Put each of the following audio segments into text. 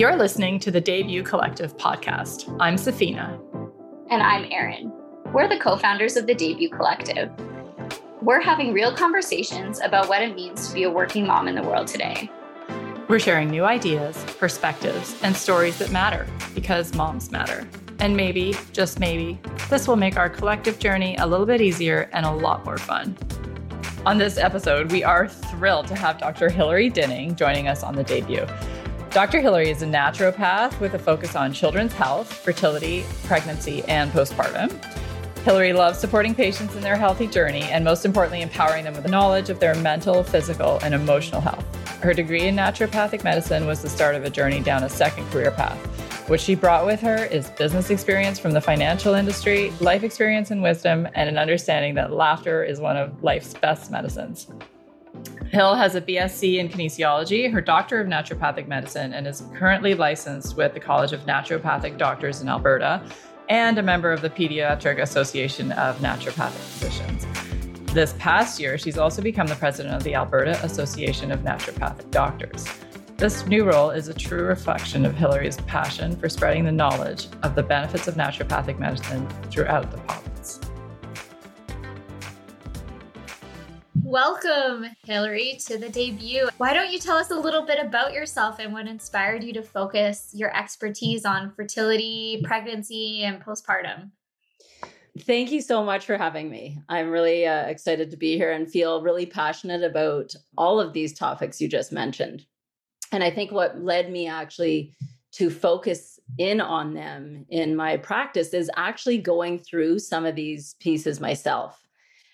You're listening to the Debut Collective podcast. I'm Safina. And I'm Erin. We're the co founders of the Debut Collective. We're having real conversations about what it means to be a working mom in the world today. We're sharing new ideas, perspectives, and stories that matter because moms matter. And maybe, just maybe, this will make our collective journey a little bit easier and a lot more fun. On this episode, we are thrilled to have Dr. Hillary Dinning joining us on the debut. Dr. Hillary is a naturopath with a focus on children's health, fertility, pregnancy, and postpartum. Hillary loves supporting patients in their healthy journey and, most importantly, empowering them with knowledge of their mental, physical, and emotional health. Her degree in naturopathic medicine was the start of a journey down a second career path. What she brought with her is business experience from the financial industry, life experience and wisdom, and an understanding that laughter is one of life's best medicines. Hill has a BSc in kinesiology, her Doctor of Naturopathic Medicine, and is currently licensed with the College of Naturopathic Doctors in Alberta and a member of the Pediatric Association of Naturopathic Physicians. This past year, she's also become the president of the Alberta Association of Naturopathic Doctors. This new role is a true reflection of Hillary's passion for spreading the knowledge of the benefits of naturopathic medicine throughout the province. Welcome, Hillary, to the debut. Why don't you tell us a little bit about yourself and what inspired you to focus your expertise on fertility, pregnancy, and postpartum? Thank you so much for having me. I'm really uh, excited to be here and feel really passionate about all of these topics you just mentioned. And I think what led me actually to focus in on them in my practice is actually going through some of these pieces myself.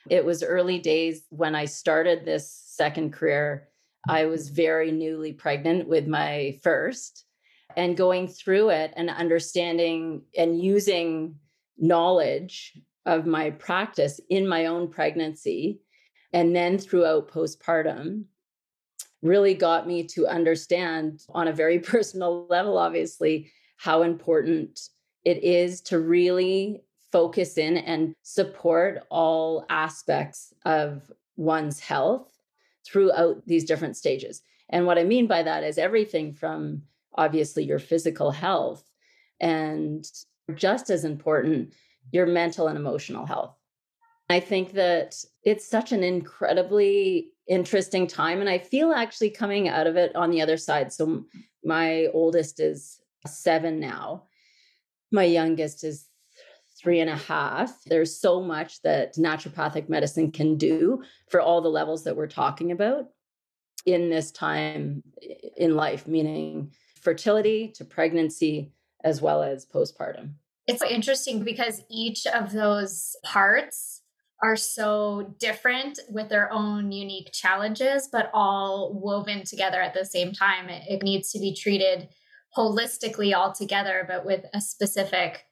It was early days when I started this second career. I was very newly pregnant with my first and going through it and understanding and using knowledge of my practice in my own pregnancy and then throughout postpartum really got me to understand on a very personal level, obviously, how important it is to really focus in and support all aspects of one's health throughout these different stages. And what I mean by that is everything from obviously your physical health and just as important, your mental and emotional health. I think that it's such an incredibly interesting time. And I feel actually coming out of it on the other side. So my oldest is seven now, my youngest is three and a half. There's so much that naturopathic medicine can do for all the levels that we're talking about in this time in life, meaning fertility to pregnancy as well as postpartum. It's interesting because each of those parts are so different with their own unique challenges, but all woven together at the same time. It, needs to be treated holistically all together, but with a specific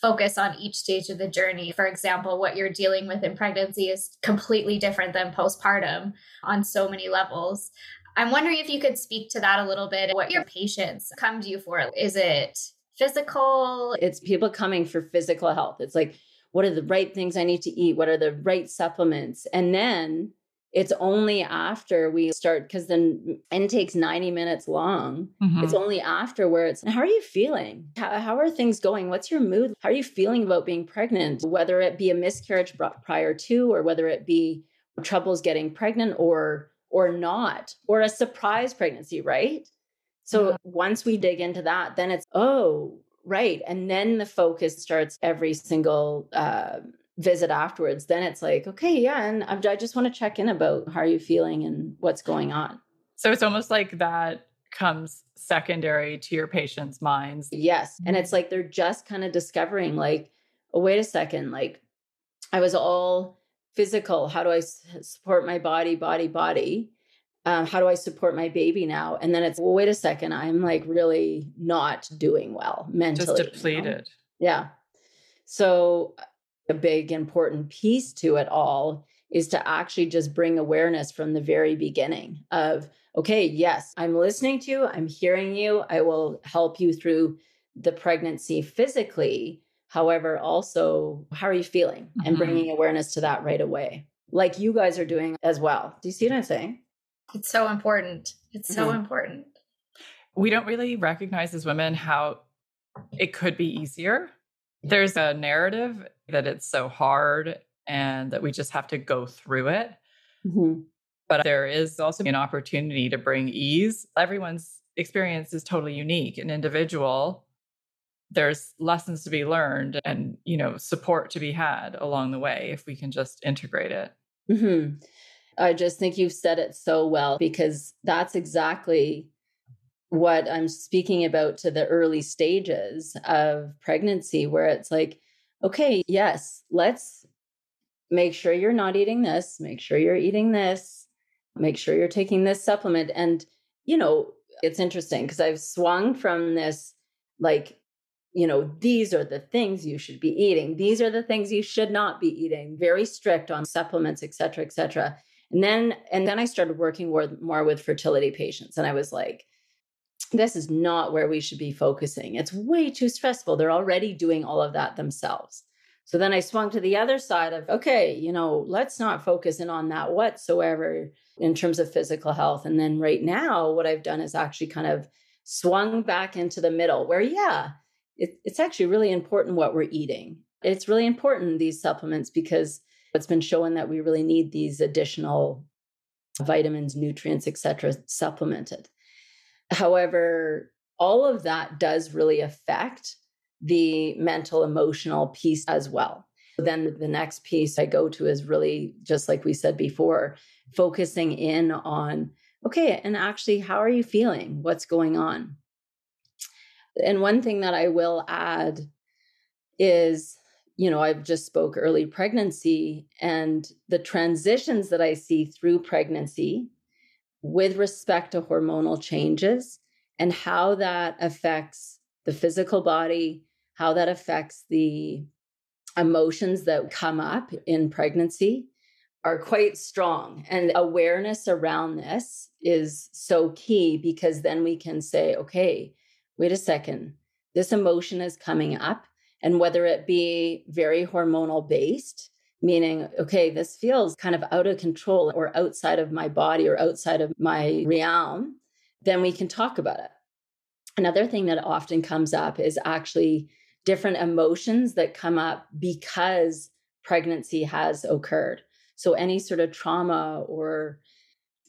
focus on each stage of the journey. For example, what you're dealing with in pregnancy is completely different than postpartum on so many levels. I'm wondering if you could speak to that a little bit. What your patients come to you for? Is it physical? It's people coming for physical health. It's like, what are the right things I need to eat? What are the right supplements? And then it's only after we start because the intake's 90 minutes long. Mm-hmm. it's only after where it's how are you feeling? How, how, are things going? What's your mood? How are you feeling about being pregnant? Whether it be a miscarriage prior to or whether it be troubles getting pregnant or or not or a surprise pregnancy right? So yeah. once we dig into that then it's oh right. And then the focus starts every single uh, visit afterwards then it's like okay yeah and i just want to check in about how are you feeling and what's going on so it's almost like that comes secondary to your patient's minds yes and it's like they're just kind of discovering like oh wait a second like i was all physical how do i support my body body body um, how do I support my baby now? And then it's, well, wait a second, I'm like really not doing well mentally. Just depleted. You know? Yeah. So, a big important piece to it all is to actually just bring awareness from the very beginning of, okay, yes, I'm listening to you, I'm hearing you, I will help you through the pregnancy physically. However, also, how are you feeling? Mm-hmm. And bringing awareness to that right away, like you guys are doing as well. Do you see what I'm saying? It's so important. It's so mm-hmm. important. we don't really recognize as women how it could be easier. There's a narrative that it's so hard and that we just have to go through it. Mm-hmm. But there is also an opportunity to bring ease. Everyone's experience is totally unique and individual. There's lessons to be learned and, you know, support to be had along the way if we can just integrate it. Mm-hmm. I just think you've said it so well because that's exactly what I'm speaking about to the early stages of pregnancy, where it's like, okay, yes, let's make sure you're not eating this, make sure you're eating this, make sure you're taking this supplement. And, you know, it's interesting because I've swung from this, like, you know, these are the things you should be eating. These are the things you should not be eating. Very strict on supplements, et cetera, et cetera. And then, and then I started working more, more with fertility patients. And I was like, this is not where we should be focusing. It's way too stressful. They're already doing all of that themselves. So then I swung to the other side of, okay, you know, let's not focus in on that whatsoever in terms of physical health. And then right now, what I've done is actually kind of swung back into the middle where, yeah, it, it's actually really important what we're eating. It's really important, these supplements, because it's been shown that we really need these additional vitamins, nutrients, etc., supplemented. However, all of that does really affect the mental emotional piece as well. Then the next piece I go to is really just like we said before, focusing in on okay, and actually, how are you feeling? What's going on? And one thing that I will add is, you know, I've just spoke early pregnancy and the transitions that I see through pregnancy with respect to hormonal changes and how that affects the physical body, how that affects the emotions that come up in pregnancy are quite strong. And awareness around this is so key because then we can say, okay, wait a second, this emotion is coming up. And whether it be very hormonal based, meaning, okay, this feels kind of out of control or outside of my body or outside of my realm, then we can talk about it. Another thing that often comes up is actually different emotions that come up because pregnancy has occurred. So, any sort of trauma or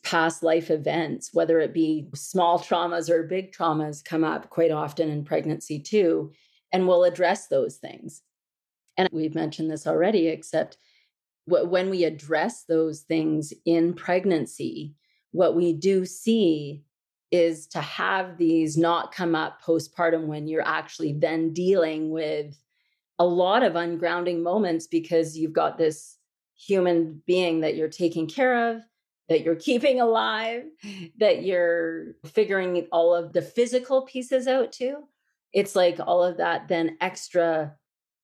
past life events, whether it be small traumas or big traumas, come up quite often in pregnancy too. And we'll address those things. And we've mentioned this already, except when we address those things in pregnancy, what we do see is to have these not come up postpartum when you're actually then dealing with a lot of ungrounding moments because you've got this human being that you're taking care of, that you're keeping alive, that you're figuring all of the physical pieces out too. It's like all of that, then extra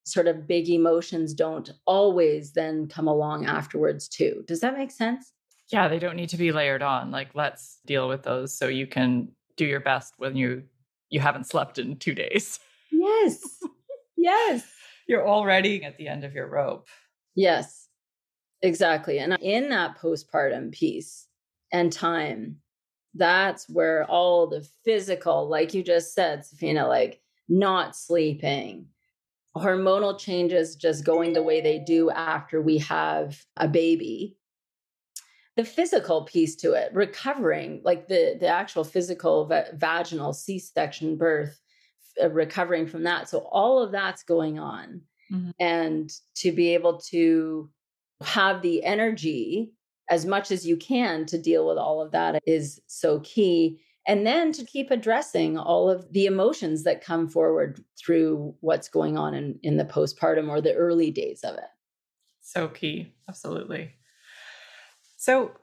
sort of big emotions don't always then come along afterwards too. Does that make sense? Yeah, they don't need to be layered on. Like let's deal with those so you can do your best when you you haven't slept in 2 days. Yes. yes. You're already at the end of your rope. Yes. Exactly. And in that postpartum piece and time, that's where all the physical, like you just said, Safina, like not sleeping, hormonal changes just going the way they do after we have a baby. The physical piece to it recovering like the the actual physical va- vaginal c-section birth uh, recovering from that. So all of that's going on. Mm-hmm. and to be able to have the energy as much as you can to deal with all of that is so key and then to keep addressing all of the emotions that come forward through what's going on in, in the postpartum or the early days of it so key absolutely so,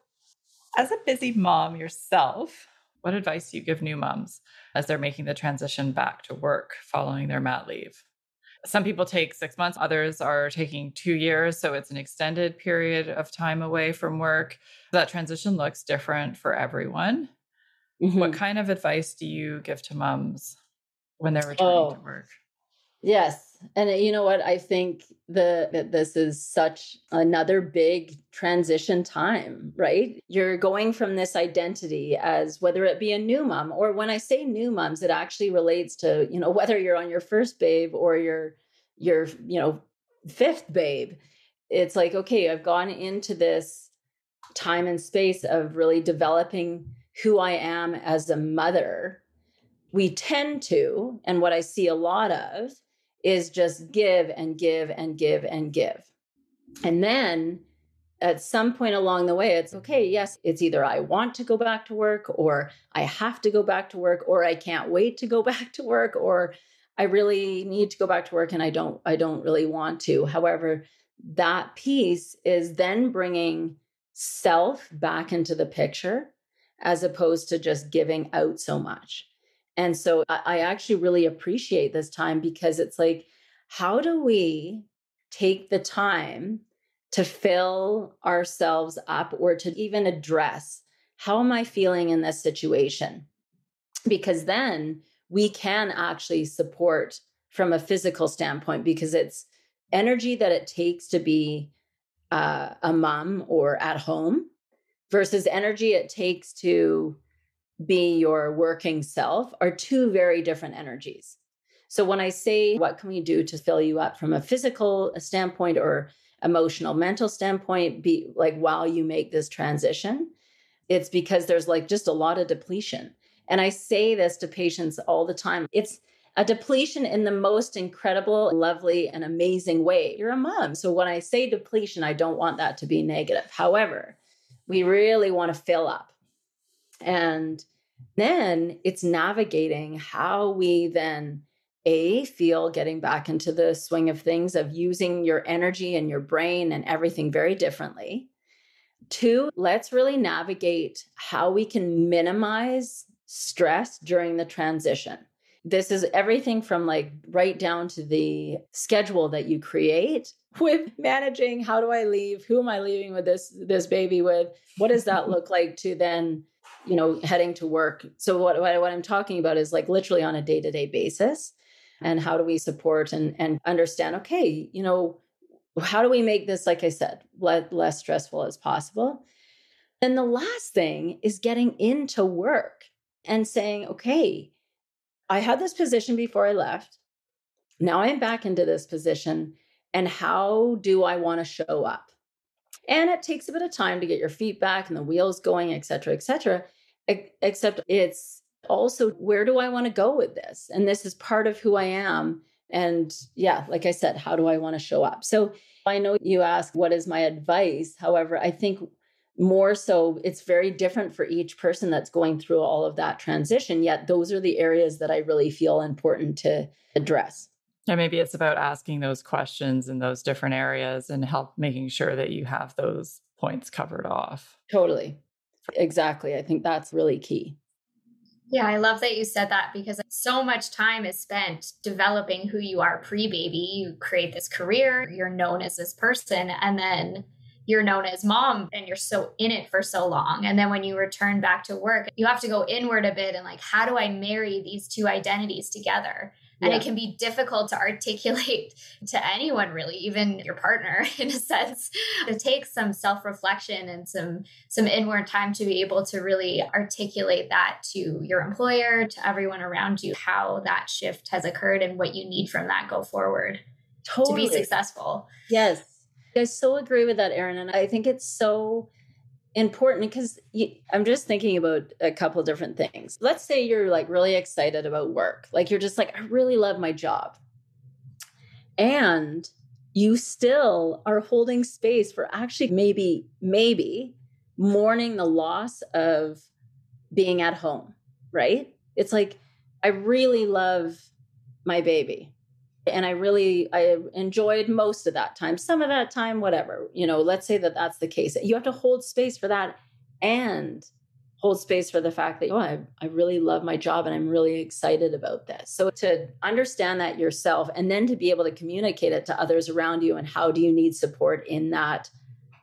as a busy mom yourself, what advice do you give new moms as they're making the transition back to work following their mat leave? Some people take six months, others are taking two years. So it's an extended period of time away from work. That transition looks different for everyone. Mm-hmm. What kind of advice do you give to moms when they're returning oh, to work? Yes. And uh, you know what? I think the that this is such another big transition time, right? You're going from this identity as whether it be a new mom or when I say new moms, it actually relates to, you know, whether you're on your first babe or your your, you know, fifth babe. It's like, okay, I've gone into this time and space of really developing who I am as a mother. We tend to, and what I see a lot of is just give and give and give and give. And then at some point along the way, it's okay, yes, it's either I want to go back to work or I have to go back to work or I can't wait to go back to work or I really need to go back to work and I don't I don't really want to. However, that piece is then bringing self back into the picture as opposed to just giving out so much. And so I, actually really appreciate this time because it's like, how do we take the time to fill ourselves up or to even address how am I feeling in this situation? Because then we can actually support from a physical standpoint because it's energy that it takes to be uh, a mom or at home versus energy it takes to be your working self are two very different energies. So when I say what can we do to fill you up from a physical standpoint or emotional mental standpoint be like while you make this transition, it's because there's like just a lot of depletion. And I say this to patients all the time. It's a depletion in the most incredible, lovely, and amazing way. You're a mom. So when I say depletion, I don't want that to be negative. However, we really want to fill up. And then it's navigating how we then a feel getting back into the swing of things of using your energy and your brain and everything very differently two let's really navigate how we can minimize stress during the transition this is everything from like right down to the schedule that you create with managing how do i leave who am i leaving with this this baby with what does that look like to then you know, heading to work. So what, what, what I'm talking about is like literally on a day-to-day basis. And how do we support and, and understand, okay, you know, how do we make this, like I said, le- less stressful as possible? And the last thing is getting into work and saying, okay, I had this position before I left. Now I'm back into this position. And how do I want to show up? And it takes a bit of time to get your feet back and the wheels going, et cetera, et cetera. Except it's also where do I want to go with this? And this is part of who I am. And yeah, like I said, how do I want to show up? So I know you ask, what is my advice? However, I think more so it's very different for each person that's going through all of that transition. Yet those are the areas that I really feel important to address. Yeah, maybe it's about asking those questions in those different areas and help making sure that you have those points covered off. Totally. Exactly. I think that's really key. Yeah, I love that you said that because so much time is spent developing who you are pre baby. You create this career, you're known as this person, and then you're known as mom and you're so in it for so long. And then when you return back to work, you have to go inward a bit and like, how do I marry these two identities together? and it can be difficult to articulate to anyone really even your partner in a sense it takes some self-reflection and some some inward time to be able to really articulate that to your employer to everyone around you how that shift has occurred and what you need from that go forward totally. to be successful yes i so agree with that erin and i think it's so important because I'm just thinking about a couple different things. Let's say you're like really excited about work. Like you're just like I really love my job. And you still are holding space for actually maybe maybe mourning the loss of being at home, right? It's like I really love my baby and i really i enjoyed most of that time some of that time whatever you know let's say that that's the case. You have to hold space for that and hold space for the fact that oh I, I really love my job and i'm really excited about this. So to understand that yourself and then to be able to communicate it to others around you and how do you need support in that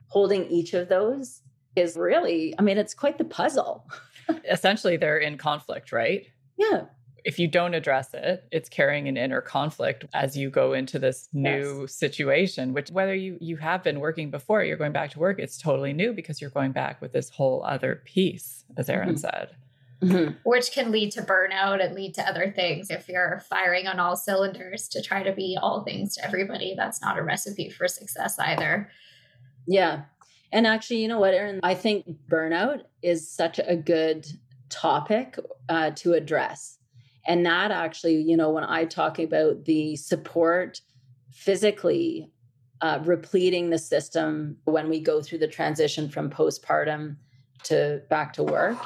holding each of those is really i mean it's quite the puzzle. Essentially they're in conflict right? Yeah if you don't address it, it's carrying an inner conflict as you go into this new yes. situation, which whether you you have been working before, you're going back to work, it's totally new because you're going back with this whole other piece, as Erin mm-hmm. said. Mm-hmm. Which can lead to burnout and lead to other things. If you're firing on all cylinders to try to be all things to everybody, that's not a recipe for success either. Yeah. And actually, you know what, Erin? I think burnout is such a good topic uh, to address and that actually, you know, when I talk about the support physically uh, repleting the system when we go through the transition from postpartum to back to work,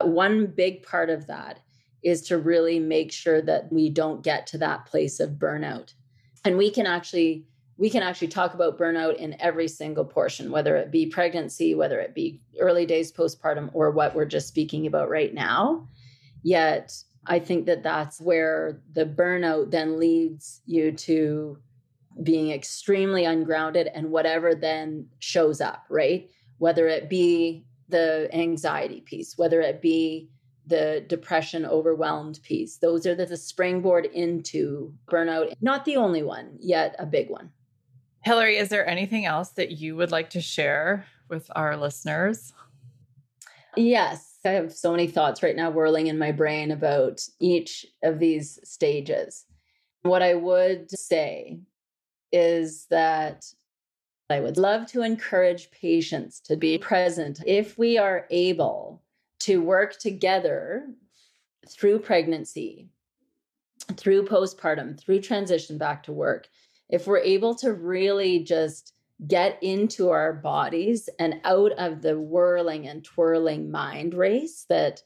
one big part of that is to really make sure that we don't get to that place of burnout. And we can actually we can actually talk about burnout in every single portion, whether it be pregnancy, whether it be early days postpartum, or what we're just speaking about right now. Yet I think that that's where the burnout then leads you to being extremely ungrounded and whatever then shows up, right? Whether it be the anxiety piece, whether it be the depression overwhelmed piece. Those are the, the springboard into burnout. Not the only one, yet a big one. Hillary, is there anything else that you would like to share with our listeners? Yes. I have so many thoughts right now whirling in my brain about each of these stages. What I would say is that I would love to encourage patients to be present if we are able to work together through pregnancy, through postpartum, through transition back to work. If we're able to really just get into our bodies and out of the whirling and twirling mind race that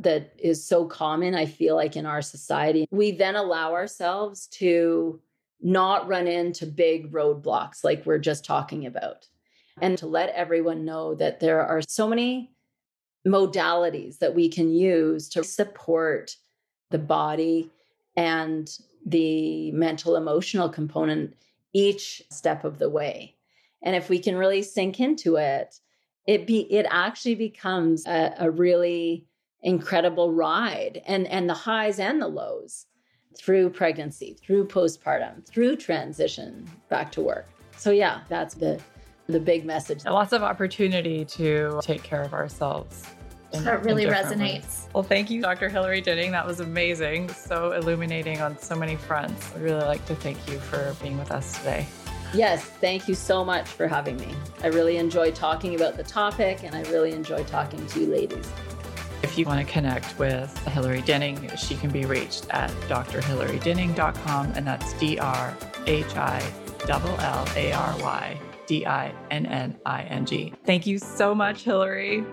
that is so common i feel like in our society. We then allow ourselves to not run into big roadblocks like we're just talking about and to let everyone know that there are so many modalities that we can use to support the body and the mental emotional component each step of the way and if we can really sink into it, it be it actually becomes a, a really incredible ride and and the highs and the lows through pregnancy, through postpartum, through transition back to work. So yeah, that's the the big message. Lots of opportunity to take care of ourselves. In, that really resonates. Ways. Well, thank you, Dr. Hillary Dinning. That was amazing. So illuminating on so many fronts. I'd really like to thank you for being with us today. Yes, thank you so much for having me. I really enjoy talking about the topic and I really enjoy talking to you ladies. If you want to connect with Hillary Dinning, she can be reached at drhillarydinning.com and that's D R H I L L A R Y D I N N I N G. Thank you so much, Hillary.